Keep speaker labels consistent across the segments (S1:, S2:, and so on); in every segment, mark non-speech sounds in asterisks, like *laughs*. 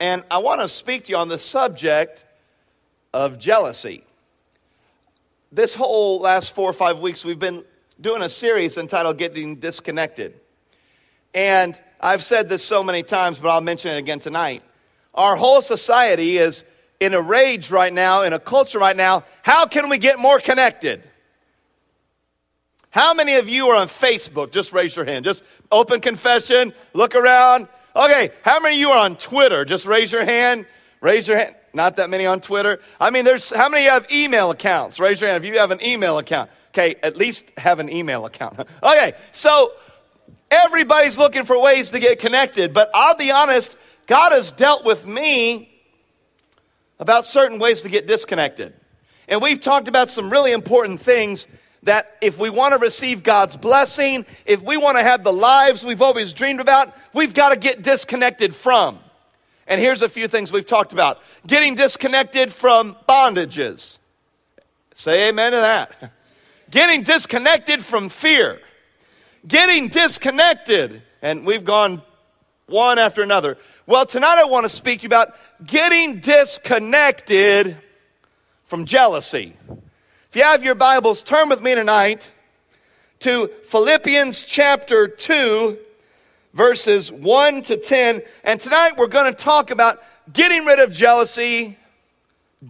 S1: and I want to speak to you on the subject of jealousy. This whole last four or five weeks, we've been doing a series entitled Getting Disconnected. And I've said this so many times, but I'll mention it again tonight. Our whole society is in a rage right now, in a culture right now. How can we get more connected? How many of you are on Facebook? Just raise your hand. Just open confession, look around. Okay, how many of you are on Twitter? Just raise your hand. Raise your hand. Not that many on Twitter. I mean, there's how many have email accounts? Raise your hand if you have an email account. Okay, at least have an email account. *laughs* okay, so everybody's looking for ways to get connected, but I'll be honest, God has dealt with me about certain ways to get disconnected. And we've talked about some really important things that if we want to receive God's blessing, if we want to have the lives we've always dreamed about, we've got to get disconnected from. And here's a few things we've talked about getting disconnected from bondages. Say amen to that. *laughs* Getting disconnected from fear. Getting disconnected. And we've gone one after another. Well, tonight I want to speak to you about getting disconnected from jealousy. If you have your Bibles, turn with me tonight to Philippians chapter 2, verses 1 to 10. And tonight we're going to talk about getting rid of jealousy,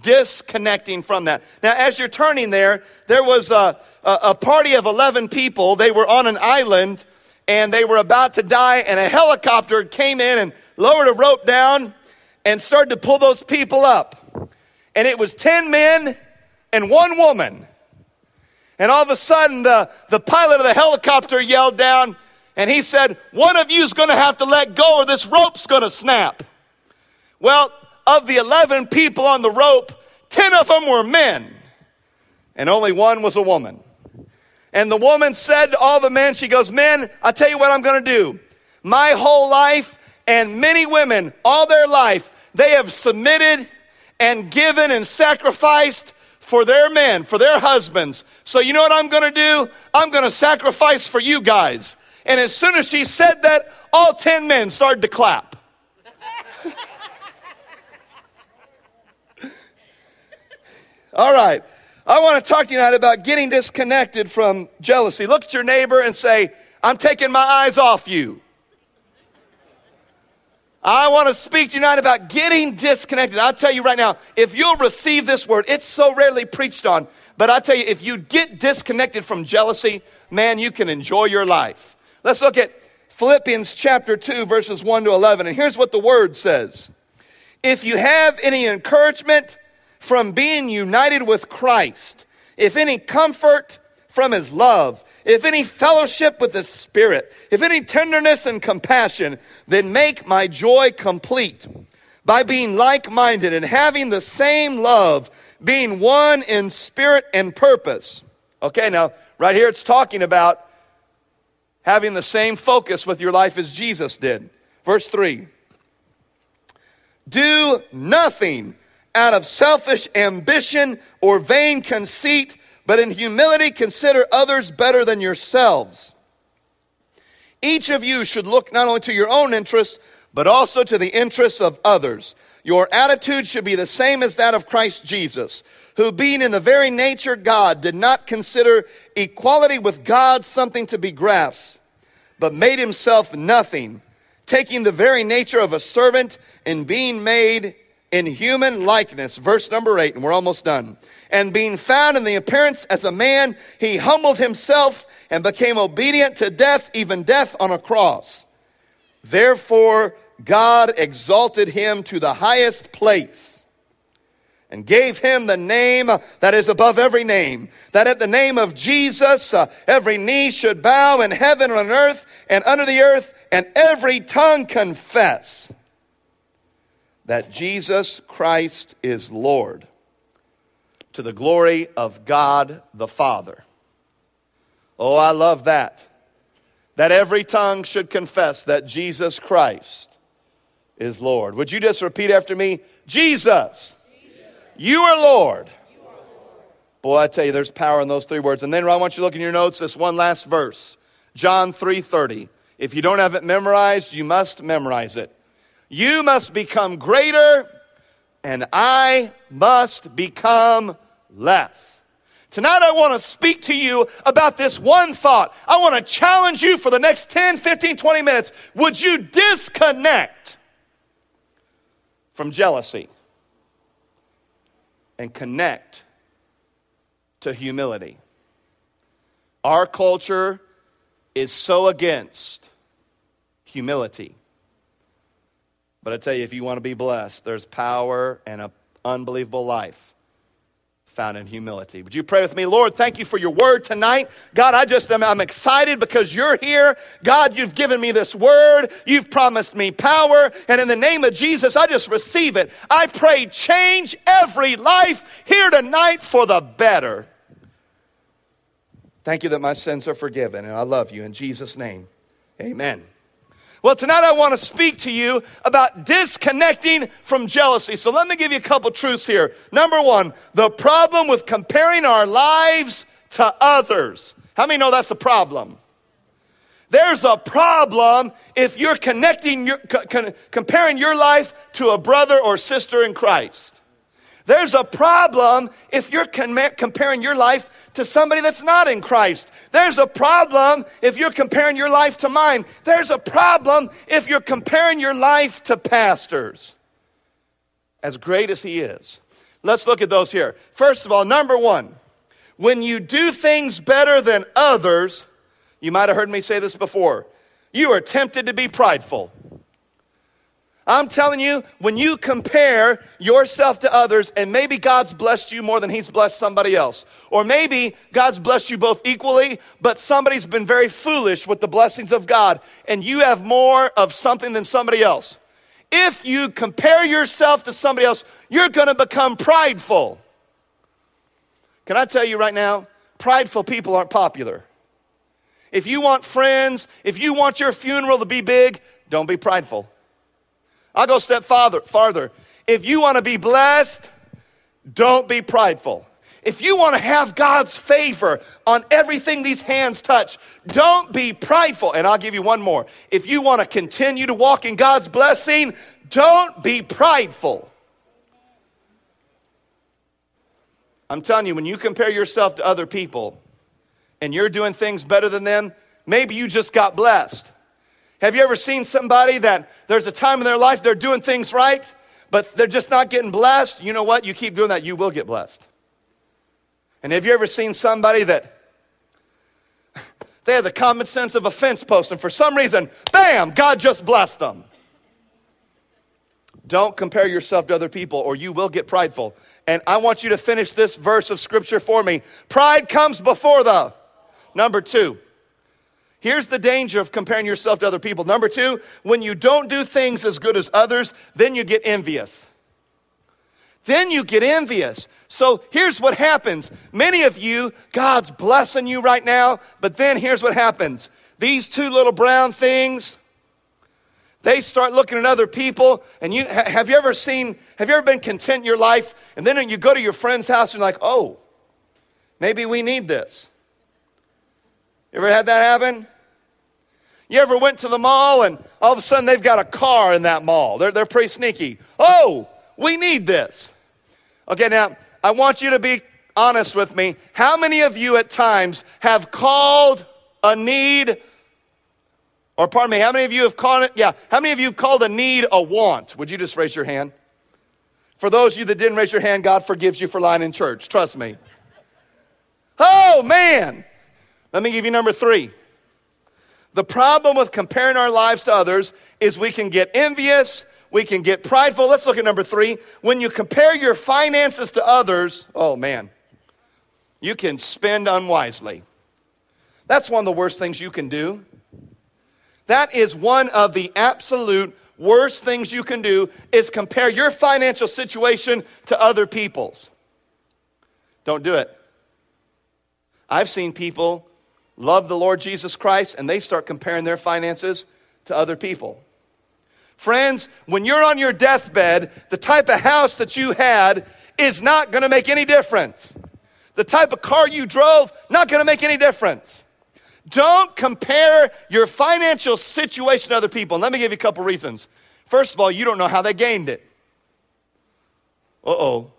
S1: disconnecting from that. Now, as you're turning there, there was a, a, a party of 11 people. They were on an island and they were about to die, and a helicopter came in and lowered a rope down and started to pull those people up. And it was 10 men and one woman. And all of a sudden, the, the pilot of the helicopter yelled down and he said, One of you is going to have to let go or this rope's going to snap. Well, of the 11 people on the rope, 10 of them were men, and only one was a woman. And the woman said to all the men, She goes, Men, I'll tell you what I'm going to do. My whole life, and many women, all their life, they have submitted and given and sacrificed for their men, for their husbands. So you know what I'm going to do? I'm going to sacrifice for you guys. And as soon as she said that, all 10 men started to clap. *laughs* all right. I want to talk to you tonight about getting disconnected from jealousy. Look at your neighbor and say, I'm taking my eyes off you. I want to speak tonight about getting disconnected. I'll tell you right now, if you'll receive this word, it's so rarely preached on, but I tell you, if you get disconnected from jealousy, man, you can enjoy your life. Let's look at Philippians chapter 2, verses 1 to 11. And here's what the word says If you have any encouragement from being united with Christ, if any comfort from his love, if any fellowship with the Spirit, if any tenderness and compassion, then make my joy complete by being like minded and having the same love, being one in spirit and purpose. Okay, now, right here it's talking about having the same focus with your life as Jesus did. Verse 3 Do nothing out of selfish ambition or vain conceit but in humility consider others better than yourselves. Each of you should look not only to your own interests, but also to the interests of others. Your attitude should be the same as that of Christ Jesus, who, being in the very nature God, did not consider equality with God something to be grasped, but made himself nothing, taking the very nature of a servant and being made in human likeness. Verse number eight, and we're almost done and being found in the appearance as a man, he humbled himself and became obedient to death, even death on a cross. Therefore, God exalted him to the highest place and gave him the name that is above every name, that at the name of Jesus uh, every knee should bow in heaven and on earth and under the earth, and every tongue confess that Jesus Christ is Lord to the glory of God the Father. Oh, I love that. That every tongue should confess that Jesus Christ is Lord. Would you just repeat after me? Jesus, Jesus. You, are Lord. you are Lord. Boy, I tell you, there's power in those three words. And then I want you to look in your notes, this one last verse. John 3:30. If you don't have it memorized, you must memorize it. You must become greater, and I must become less. Tonight, I want to speak to you about this one thought. I want to challenge you for the next 10, 15, 20 minutes. Would you disconnect from jealousy and connect to humility? Our culture is so against humility. But I tell you, if you want to be blessed, there's power and an unbelievable life found in humility. Would you pray with me? Lord, thank you for your word tonight. God, I just am I'm excited because you're here. God, you've given me this word. You've promised me power. And in the name of Jesus, I just receive it. I pray change every life here tonight for the better. Thank you that my sins are forgiven, and I love you in Jesus' name. Amen. Well, tonight I want to speak to you about disconnecting from jealousy. So let me give you a couple truths here. Number one, the problem with comparing our lives to others. How many know that's a problem? There's a problem if you're connecting, your, comparing your life to a brother or sister in Christ. There's a problem if you're comparing your life to somebody that's not in Christ. There's a problem if you're comparing your life to mine. There's a problem if you're comparing your life to pastors. As great as he is. Let's look at those here. First of all, number one, when you do things better than others, you might have heard me say this before, you are tempted to be prideful. I'm telling you, when you compare yourself to others, and maybe God's blessed you more than He's blessed somebody else, or maybe God's blessed you both equally, but somebody's been very foolish with the blessings of God, and you have more of something than somebody else. If you compare yourself to somebody else, you're gonna become prideful. Can I tell you right now, prideful people aren't popular. If you want friends, if you want your funeral to be big, don't be prideful. I'll go a step farther, farther. If you want to be blessed, don't be prideful. If you want to have God's favor on everything these hands touch, don't be prideful. And I'll give you one more. If you want to continue to walk in God's blessing, don't be prideful. I'm telling you, when you compare yourself to other people and you're doing things better than them, maybe you just got blessed. Have you ever seen somebody that there's a time in their life they're doing things right, but they're just not getting blessed? You know what? You keep doing that, you will get blessed. And have you ever seen somebody that they had the common sense of a fence post, and for some reason, bam, God just blessed them? Don't compare yourself to other people, or you will get prideful. And I want you to finish this verse of scripture for me. Pride comes before the number two. Here's the danger of comparing yourself to other people. Number two, when you don't do things as good as others, then you get envious. Then you get envious. So here's what happens. Many of you, God's blessing you right now, but then here's what happens. These two little brown things, they start looking at other people and you have you ever seen have you ever been content in your life and then you go to your friend's house and you're like oh maybe we need this you ever had that happen you ever went to the mall and all of a sudden they've got a car in that mall? They're, they're pretty sneaky. Oh, we need this. Okay, now I want you to be honest with me. How many of you at times have called a need, or pardon me, how many of you have called it, yeah, how many of you have called a need a want? Would you just raise your hand? For those of you that didn't raise your hand, God forgives you for lying in church. Trust me. Oh, man. Let me give you number three. The problem with comparing our lives to others is we can get envious, we can get prideful. Let's look at number three. When you compare your finances to others, oh man, you can spend unwisely. That's one of the worst things you can do. That is one of the absolute worst things you can do is compare your financial situation to other people's. Don't do it. I've seen people love the Lord Jesus Christ and they start comparing their finances to other people. Friends, when you're on your deathbed, the type of house that you had is not going to make any difference. The type of car you drove, not going to make any difference. Don't compare your financial situation to other people. Let me give you a couple reasons. First of all, you don't know how they gained it. Uh oh.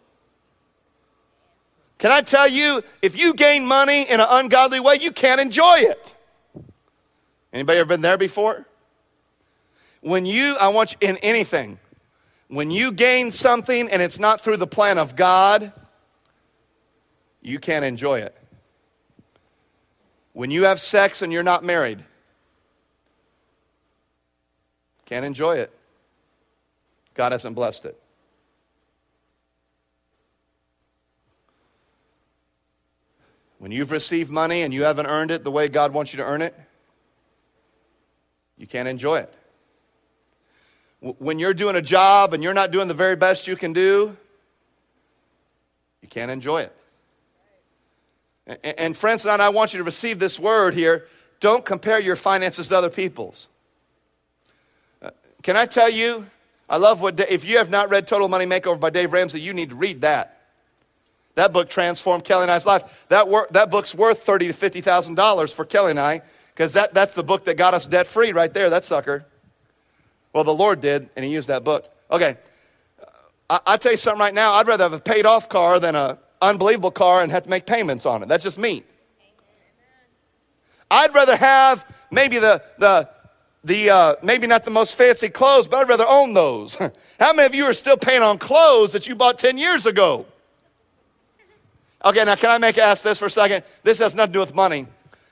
S1: Can I tell you, if you gain money in an ungodly way, you can't enjoy it. Anybody ever been there before? When you, I want you in anything, when you gain something and it's not through the plan of God, you can't enjoy it. When you have sex and you're not married, can't enjoy it. God hasn't blessed it. When you've received money and you haven't earned it the way God wants you to earn it, you can't enjoy it. When you're doing a job and you're not doing the very best you can do, you can't enjoy it. And friends, and I want you to receive this word here. Don't compare your finances to other people's. Uh, can I tell you? I love what, if you have not read Total Money Makeover by Dave Ramsey, you need to read that. That book transformed Kelly and I's life. That, wor- that book's worth thirty to fifty thousand dollars for Kelly and I, because that, that's the book that got us debt free right there. That sucker. Well, the Lord did, and He used that book. Okay, I, I tell you something right now. I'd rather have a paid off car than an unbelievable car and have to make payments on it. That's just me. I'd rather have maybe the the the uh, maybe not the most fancy clothes, but I'd rather own those. *laughs* How many of you are still paying on clothes that you bought ten years ago? Okay, now can I make ask this for a second? This has nothing to do with money.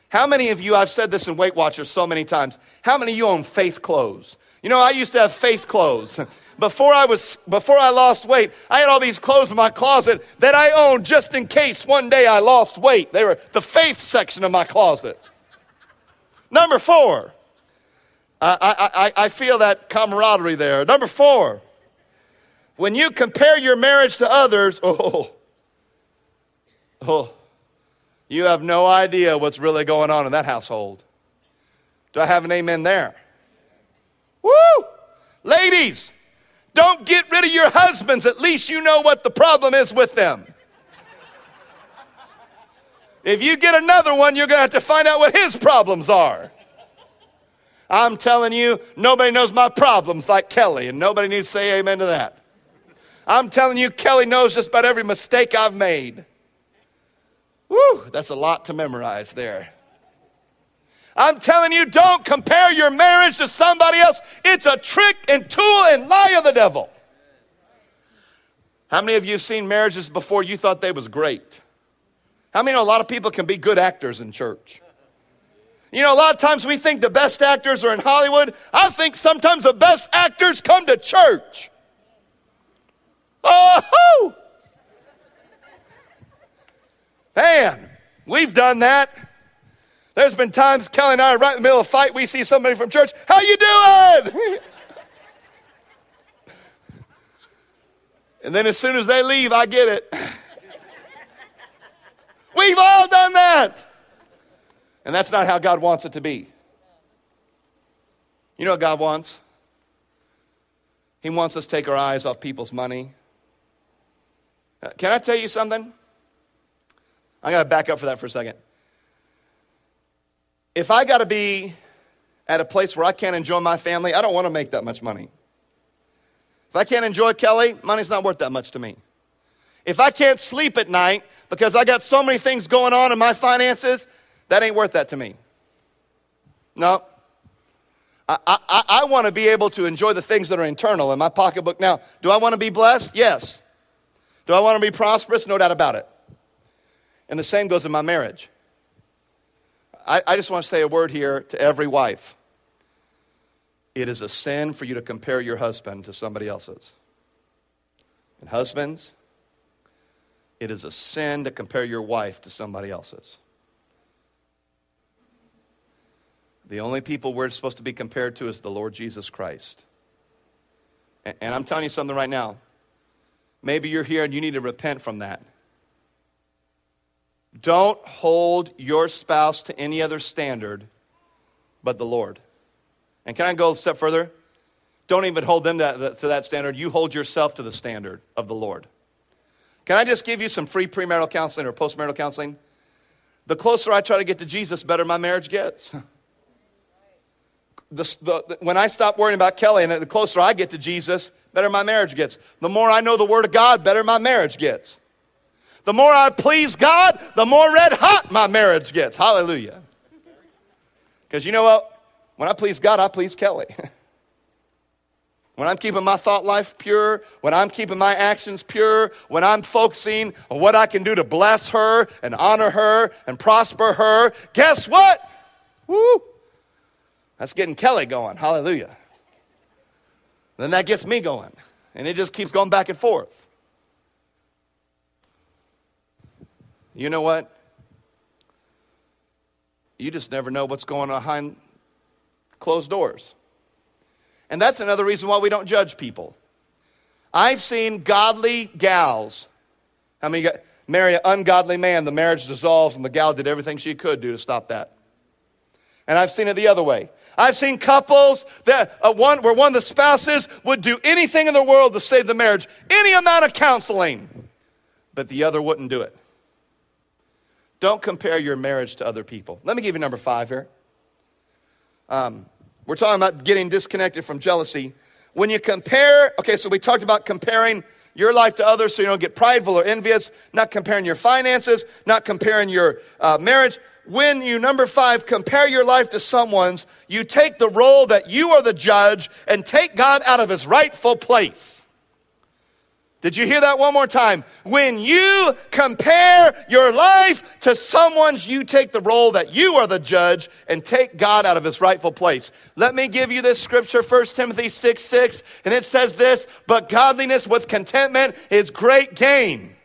S1: How many of you, I've said this in Weight Watchers so many times, how many of you own faith clothes? You know, I used to have faith clothes. *laughs* Before I was before I lost weight, I had all these clothes in my closet that I owned just in case one day I lost weight. They were the faith section of my closet. Number four, I, I, I feel that camaraderie there. Number four, when you compare your marriage to others, *laughs* oh, Oh, you have no idea what's really going on in that household. Do I have an amen there? Woo! Ladies, don't get rid of your husbands. At least you know what the problem is with them. If you get another one, you're going to have to find out what his problems are. I'm telling you, nobody knows my problems like Kelly, and nobody needs to say amen to that. I'm telling you, Kelly knows just about every mistake I've made. Woo, that's a lot to memorize there. I'm telling you, don't compare your marriage to somebody else. It's a trick and tool and lie of the devil. How many of you have seen marriages before you thought they was great? How many know a lot of people can be good actors in church? You know, a lot of times we think the best actors are in Hollywood. I think sometimes the best actors come to church. Oh, Man, we've done that. There's been times Kelly and I are right in the middle of a fight. We see somebody from church. How you doing? *laughs* and then as soon as they leave, I get it. *laughs* We've all done that. And that's not how God wants it to be. You know what God wants? He wants us to take our eyes off people's money. Uh, can I tell you something? I got to back up for that for a second. If I got to be at a place where I can't enjoy my family, I don't want to make that much money. If I can't enjoy Kelly, money's not worth that much to me. If I can't sleep at night because I got so many things going on in my finances, that ain't worth that to me. No. I, I, I want to be able to enjoy the things that are internal in my pocketbook. Now, do I want to be blessed? Yes. Do I want to be prosperous? No doubt about it. And the same goes in my marriage. I, I just want to say a word here to every wife. It is a sin for you to compare your husband to somebody else's. And husbands, it is a sin to compare your wife to somebody else's. The only people we're supposed to be compared to is the Lord Jesus Christ. And, and I'm telling you something right now. Maybe you're here and you need to repent from that. Don't hold your spouse to any other standard but the Lord. And can I go a step further? Don't even hold them to that standard. You hold yourself to the standard of the Lord. Can I just give you some free premarital counseling or postmarital counseling? The closer I try to get to Jesus, better my marriage gets. *laughs* the, the, when I stop worrying about Kelly and the closer I get to Jesus, better my marriage gets. The more I know the Word of God, better my marriage gets. The more I please God, the more red hot my marriage gets. Hallelujah. Because you know what? When I please God, I please Kelly. *laughs* when I'm keeping my thought life pure, when I'm keeping my actions pure, when I'm focusing on what I can do to bless her and honor her and prosper her, guess what? Woo! That's getting Kelly going. Hallelujah. Then that gets me going. And it just keeps going back and forth. You know what? You just never know what's going on behind closed doors. And that's another reason why we don't judge people. I've seen godly gals. I mean, marry an ungodly man, the marriage dissolves, and the gal did everything she could do to stop that. And I've seen it the other way. I've seen couples that uh, one where one of the spouses would do anything in the world to save the marriage, any amount of counseling, but the other wouldn't do it. Don't compare your marriage to other people. Let me give you number five here. Um, we're talking about getting disconnected from jealousy. When you compare, okay, so we talked about comparing your life to others so you don't get prideful or envious, not comparing your finances, not comparing your uh, marriage when you, number five, compare your life to someone's, you take the role that you are the judge and take God out of his rightful place. Did you hear that one more time? When you compare your life to someone's, you take the role that you are the judge and take God out of his rightful place. Let me give you this scripture, 1 Timothy 6 6, and it says this, but godliness with contentment is great gain.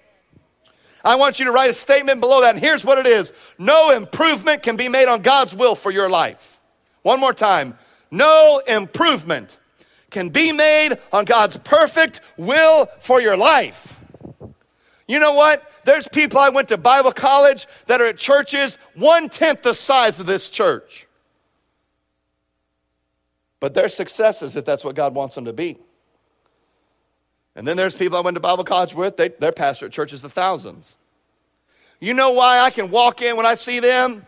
S1: I want you to write a statement below that. And here's what it is No improvement can be made on God's will for your life. One more time. No improvement can be made on God's perfect will for your life. You know what? There's people I went to Bible college that are at churches one tenth the size of this church. But they're successes if that's what God wants them to be. And then there's people I went to Bible college with, they, they're pastor at churches the thousands. You know why I can walk in when I see them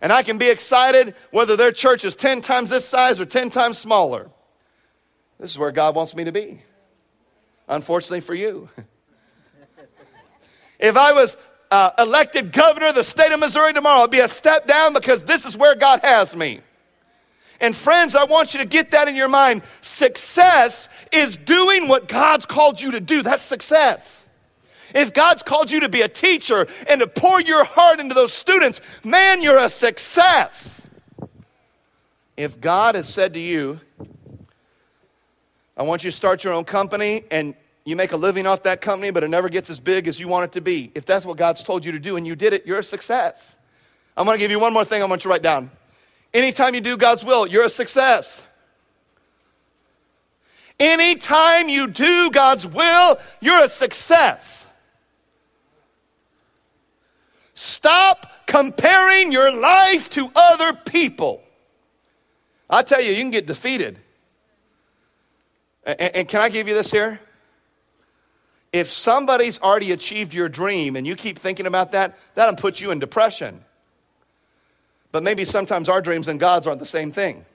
S1: and I can be excited whether their church is 10 times this size or 10 times smaller? This is where God wants me to be. Unfortunately for you. *laughs* if I was uh, elected governor of the state of Missouri tomorrow, it'd be a step down because this is where God has me. And friends, I want you to get that in your mind. Success is doing what God's called you to do. That's success. If God's called you to be a teacher and to pour your heart into those students, man, you're a success. If God has said to you, I want you to start your own company and you make a living off that company, but it never gets as big as you want it to be. If that's what God's told you to do and you did it, you're a success. I'm to give you one more thing I want you to write down. Anytime you do God's will, you're a success. Anytime you do God's will, you're a success. Stop comparing your life to other people. I tell you, you can get defeated. And, and, can I give you this here? If somebody's already achieved your dream and you keep thinking about that, that'll put you in depression. But maybe sometimes our dreams and God's aren't the same thing.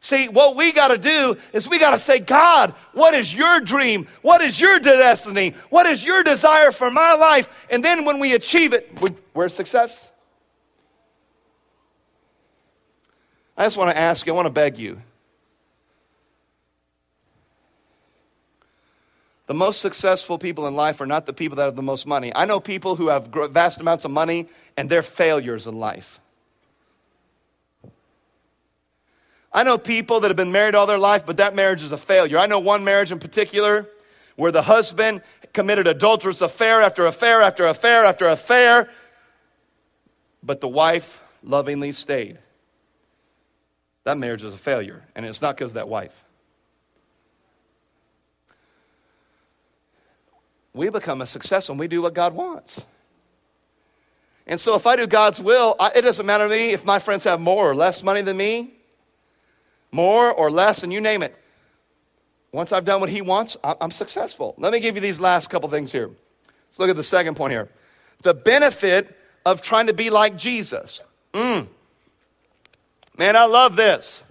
S1: See, what we got to do is we got to say, God, what is your dream? What is your destiny? What is your desire for my life? And then when we achieve it, we're success. I just want to ask you, I want to beg you. The most successful people in life are not the people that have the most money. I know people who have vast amounts of money and they're failures in life. I know people that have been married all their life, but that marriage is a failure. I know one marriage in particular where the husband committed adulterous affair after affair after affair after affair, but the wife lovingly stayed. That marriage is a failure, and it's not because of that wife. We become a success when we do what God wants. And so, if I do God's will, it doesn't matter to me if my friends have more or less money than me more or less, and you name it. Once I've done what he wants, I'm successful. Let me give you these last couple things here. Let's look at the second point here. The benefit of trying to be like Jesus. Mm. Man, I love this.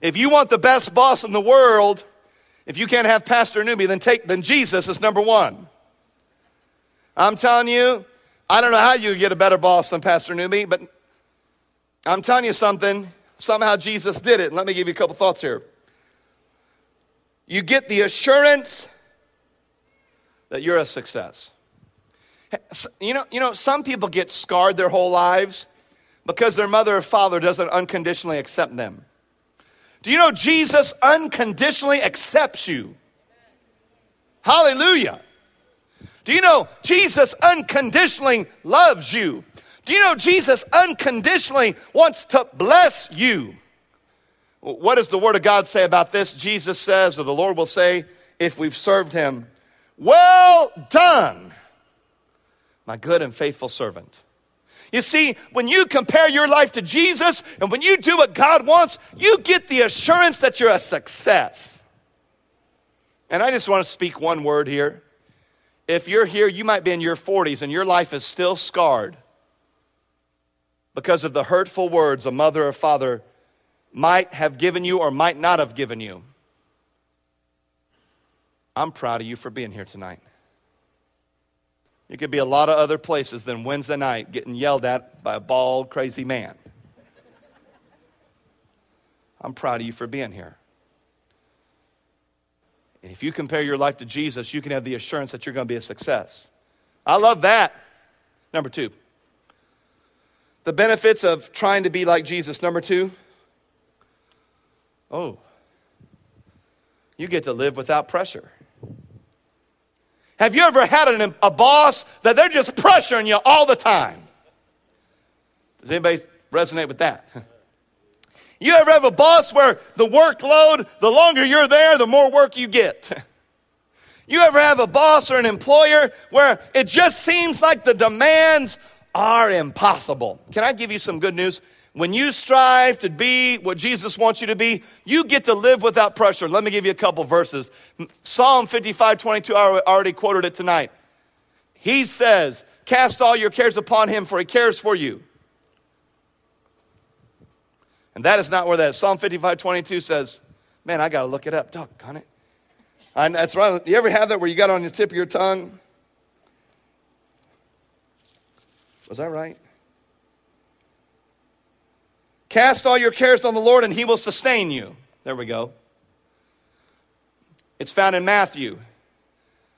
S1: If you want the best boss in the world, if you can't have Pastor Newby, then take then Jesus is number one. I'm telling you, I don't know how you get a better boss than Pastor Newby, but I'm telling you something. Somehow Jesus did it. Let me give you a couple thoughts here. You get the assurance that you're a success. You know, you know, some people get scarred their whole lives because their mother or father doesn't unconditionally accept them. Do you know Jesus unconditionally accepts you? Hallelujah. Do you know Jesus unconditionally loves you? Do you know Jesus unconditionally wants to bless you? What does the Word of God say about this? Jesus says, or the Lord will say, if we've served Him, Well done, my good and faithful servant. You see, when you compare your life to Jesus and when you do what God wants, you get the assurance that you're a success. And I just want to speak one word here. If you're here, you might be in your 40s and your life is still scarred because of the hurtful words a mother or father might have given you or might not have given you. I'm proud of you for being here tonight. You could be a lot of other places than Wednesday night getting yelled at by a bald, crazy man. I'm proud of you for being here. And if you compare your life to Jesus, you can have the assurance that you're going to be a success. I love that. Number two, the benefits of trying to be like Jesus. Number two, oh, you get to live without pressure. Have you ever had an, a boss that they're just pressuring you all the time? Does anybody resonate with that? *laughs* You ever have a boss where the workload, the longer you're there, the more work you get? *laughs* You ever have a boss or an employer where it just seems like the demands are impossible? Can I give you some good news? When you strive to be what Jesus wants you to be, you get to live without pressure. Let me give you a couple verses. Psalm 55 22, I already quoted it tonight. He says, Cast all your cares upon him, for he cares for you. And that is not where that is. Psalm 55 22 says, Man, I got to look it up. Doggone it. And that's right. You ever have that where you got on the tip of your tongue? Was that right? Cast all your cares on the Lord and he will sustain you. There we go. It's found in Matthew.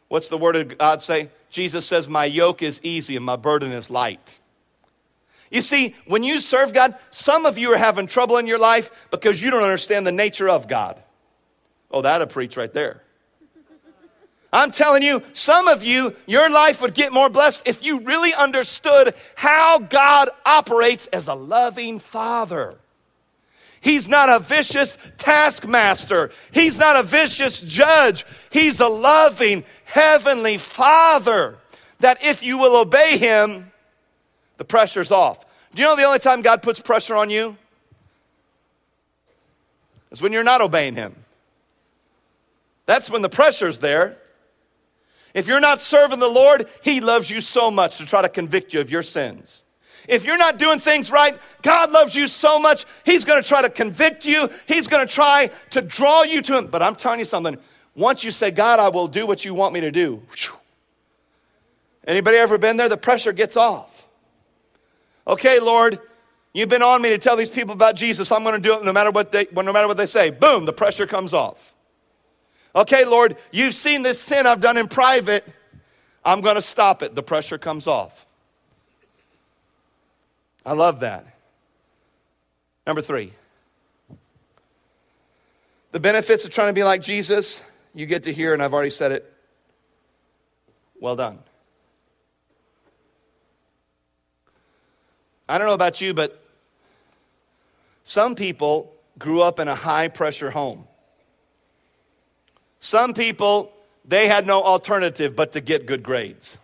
S1: What's the word of God say? Jesus says, My yoke is easy and my burden is light. You see, when you serve God, some of you are having trouble in your life because you don't understand the nature of God. Oh, that'll preach right there. I'm telling you, some of you, your life would get more blessed if you really understood how God operates as a loving father. He's not a vicious taskmaster. He's not a vicious judge. He's a loving heavenly father that if you will obey him, the pressure's off. Do you know the only time God puts pressure on you? Is when you're not obeying him. That's when the pressure's there. If you're not serving the Lord, He loves you so much to try to convict you of your sins. If you're not doing things right, God loves you so much, He's gonna try to convict you. He's gonna try to draw you to Him. But I'm telling you something, once you say, God, I will do what you want me to do, anybody ever been there? The pressure gets off. Okay, Lord, you've been on me to tell these people about Jesus. I'm gonna do it no matter what they, no matter what they say. Boom, the pressure comes off. Okay, Lord, you've seen this sin I've done in private. I'm going to stop it. The pressure comes off. I love that. Number three, the benefits of trying to be like Jesus, you get to hear, and I've already said it. Well done. I don't know about you, but some people grew up in a high pressure home. Some people, they had no alternative but to get good grades.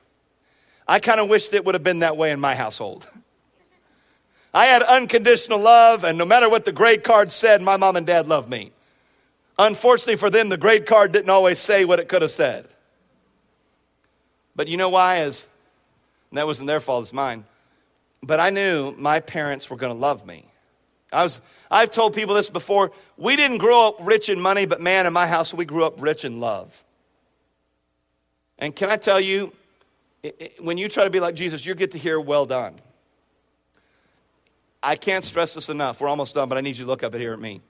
S1: I kind of wished it would have been that way in my household. *laughs* I had unconditional love, and no matter what the grade card said, my mom and dad loved me. Unfortunately for them, the grade card didn't always say what it could have said. But you know why? Is that wasn't their fault, it's mine. But I knew my parents were going to love me. I was, I've told people this before. We didn't grow up rich in money, but man, in my house, we grew up rich in love. And can I tell you, when you try to be like Jesus, you get to hear, well done. I can't stress this enough. We're almost done, but I need you to look up and hear at me.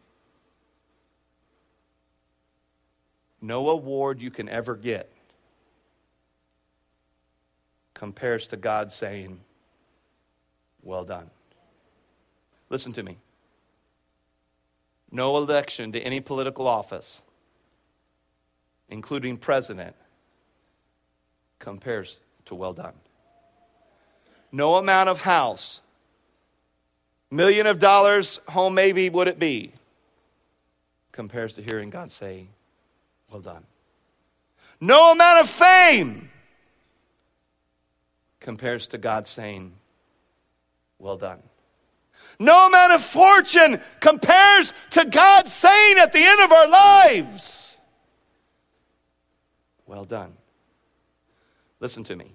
S1: No award you can ever get compares to God saying, Well done. Listen to me. No election to any political office, including president, compares to well done. No amount of house, million of dollars home maybe would it be, compares to hearing God say, well done. No amount of fame compares to God saying, well done. No amount of fortune compares to God saying at the end of our lives, well done. Listen to me.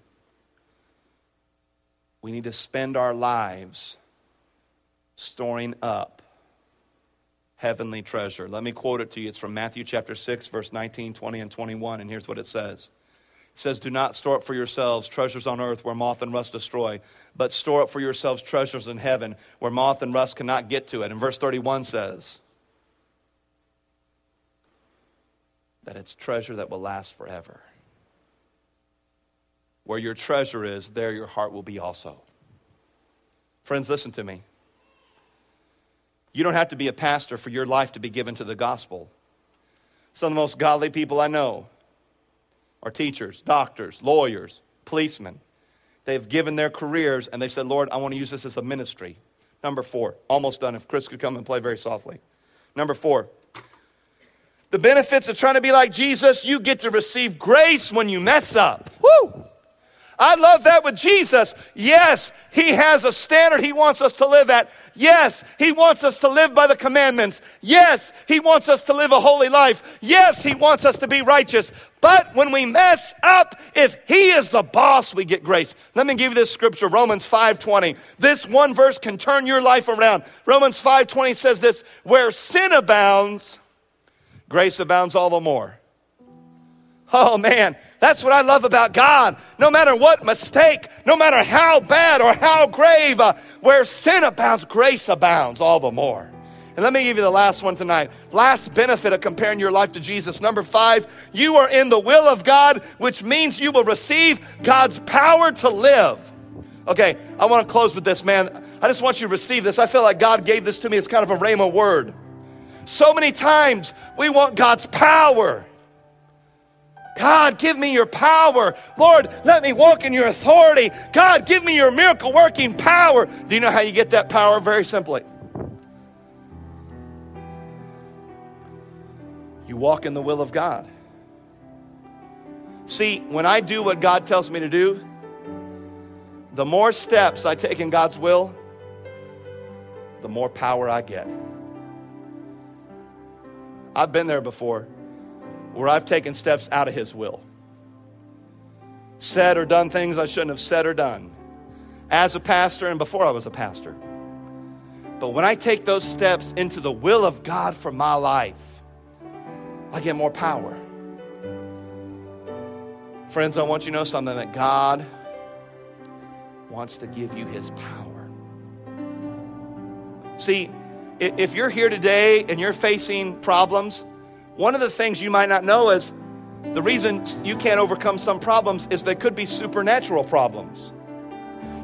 S1: We need to spend our lives storing up heavenly treasure. Let me quote it to you. It's from Matthew chapter 6, verse 19, 20, and 21. And here's what it says It says, Do not store up for yourselves treasures on earth where moth and rust destroy, but store up for yourselves treasures in heaven where moth and rust cannot get to it. And verse 31 says, That it's treasure that will last forever. Where your treasure is, there your heart will be also. Friends, listen to me. You don't have to be a pastor for your life to be given to the gospel. Some of the most godly people I know are teachers, doctors, lawyers, policemen. They've given their careers and they said, Lord, I want to use this as a ministry. Number four, almost done. If Chris could come and play very softly. Number four, the benefits of trying to be like Jesus, you get to receive grace when you mess up. Woo! I love that with Jesus. Yes, He has a standard He wants us to live at. Yes, He wants us to live by the commandments. Yes, He wants us to live a holy life. Yes, He wants us to be righteous. But when we mess up, if He is the boss, we get grace. Let me give you this scripture, Romans 5:20. This one verse can turn your life around. Romans 5:20 says this, where sin abounds, grace abounds all the more. Oh man, that's what I love about God. No matter what mistake, no matter how bad or how grave, uh, where sin abounds, grace abounds all the more. And let me give you the last one tonight. Last benefit of comparing your life to Jesus. Number five, you are in the will of God, which means you will receive God's power to live. Okay, I want to close with this, man. I just want you to receive this. I feel like God gave this to me. It's kind of a rhema word. So many times we want God's power. God, give me your power. Lord, let me walk in your authority. God, give me your miracle working power. Do you know how you get that power? Very simply. You walk in the will of God. See, when I do what God tells me to do, the more steps I take in God's will, the more power I get. I've been there before where I've taken steps out of His will, said or done things I shouldn't have said or done as a pastor and before I was a pastor. But when I take those steps into the will of God for my life, I get more power. Friends, I want you to know something that God wants to give you His power. See, if you're here today and you're facing problems, one of the things you might not know is the reason you can't overcome some problems is they could be supernatural problems.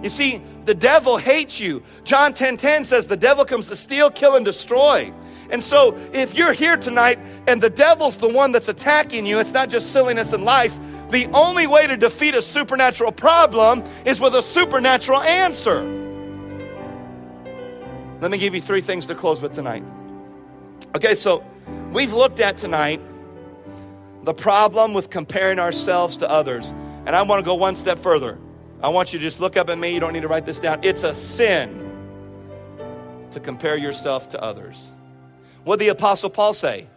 S1: You see, the devil hates you. John 10:10 10, 10 says the devil comes to steal, kill, and destroy. And so, if you're here tonight and the devil's the one that's attacking you, it's not just silliness in life. The only way to defeat a supernatural problem is with a supernatural answer. Let me give you three things to close with tonight. Okay, so We've looked at tonight the problem with comparing ourselves to others. And I want to go one step further. I want you to just look up at me. You don't need to write this down. It's a sin to compare yourself to others. What did the Apostle Paul say?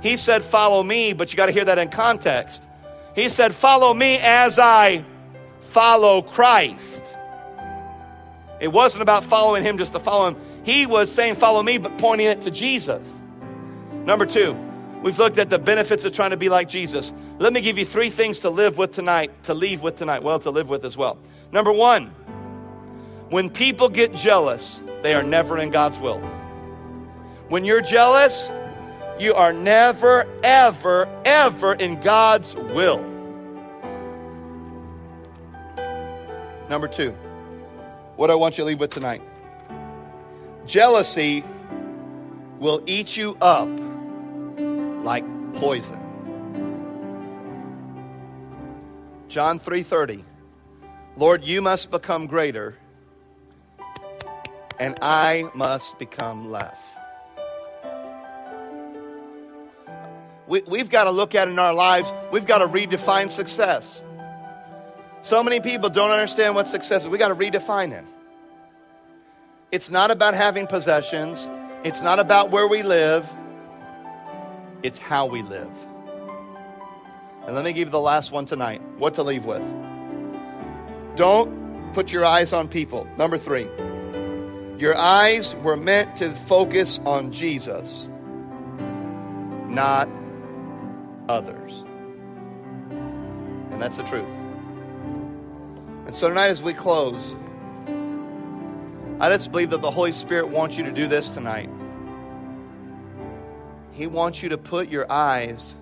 S1: He said, Follow me, but you got to hear that in context. He said, Follow me as I follow Christ. It wasn't about following him just to follow him, He was saying, Follow me, but pointing it to Jesus. Number two, we've looked at the benefits of trying to be like Jesus. Let me give you three things to live with tonight, to leave with tonight. Well, to live with as well. Number one, when people get jealous, they are never in God's will. When you're jealous, you are never, ever, ever in God's will. Number two, what I want you to leave with tonight jealousy will eat you up like poison. John 3:30 Lord you must become greater and I must become less. We, we've got to look at in our lives, we've got to redefine success. So many people don't understand what success is. We got to redefine it. It's not about having possessions, it's not about where we live, it's how we live. And let me give you the last one tonight what to leave with. Don't put your eyes on people. Number three, your eyes were meant to focus on Jesus, not others. And that's the truth. And so tonight, as we close, I just believe that the Holy Spirit wants you to do this tonight. He wants you to put your eyes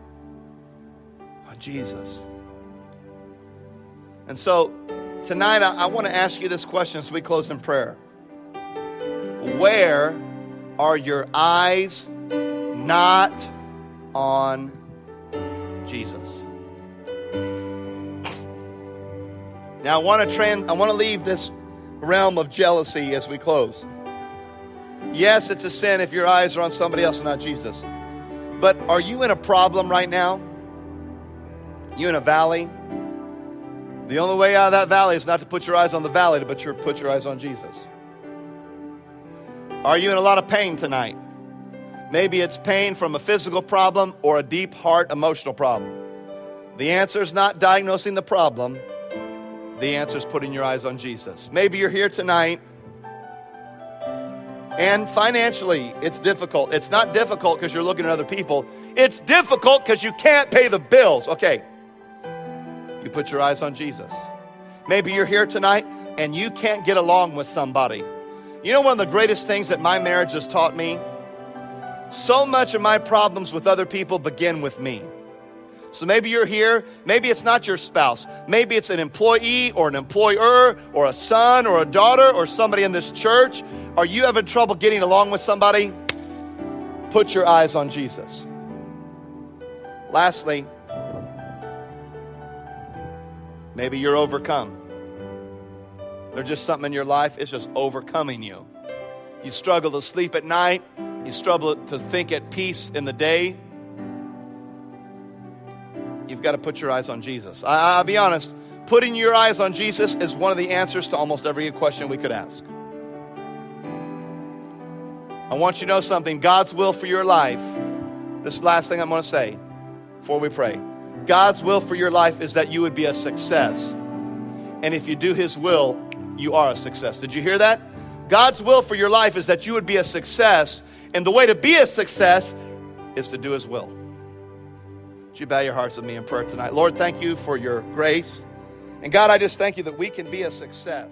S1: on Jesus. And so tonight, I, I want to ask you this question as we close in prayer Where are your eyes not on Jesus? Now I want to trans- I want to leave this realm of jealousy as we close. Yes, it's a sin if your eyes are on somebody else and not Jesus. But are you in a problem right now? You in a valley? The only way out of that valley is not to put your eyes on the valley, but to put your eyes on Jesus. Are you in a lot of pain tonight? Maybe it's pain from a physical problem or a deep heart emotional problem. The answer is not diagnosing the problem, the answer is putting your eyes on Jesus. Maybe you're here tonight and financially it's difficult. It's not difficult because you're looking at other people, it's difficult because you can't pay the bills. Okay, you put your eyes on Jesus. Maybe you're here tonight and you can't get along with somebody. You know, one of the greatest things that my marriage has taught me? So much of my problems with other people begin with me. So maybe you're here, maybe it's not your spouse, maybe it's an employee or an employer or a son or a daughter or somebody in this church. Are you having trouble getting along with somebody? Put your eyes on Jesus. Lastly, maybe you're overcome. There's just something in your life, it's just overcoming you. You struggle to sleep at night, you struggle to think at peace in the day you've got to put your eyes on Jesus. I, will be honest, putting your eyes on Jesus is one of the answers to almost every question we could ask. I want you to know something God's will for your life, this is last thing I'm going to say before we pray. God's will for your life is that you would be a success. And if you do His will, you are a success. Did you hear that? God's will for your life is that you would be a success. And the way to be a success is to do His will. Would you bow your hearts with me in prayer tonight? Lord, thank you for your grace. And God, I just thank you that we can be a success.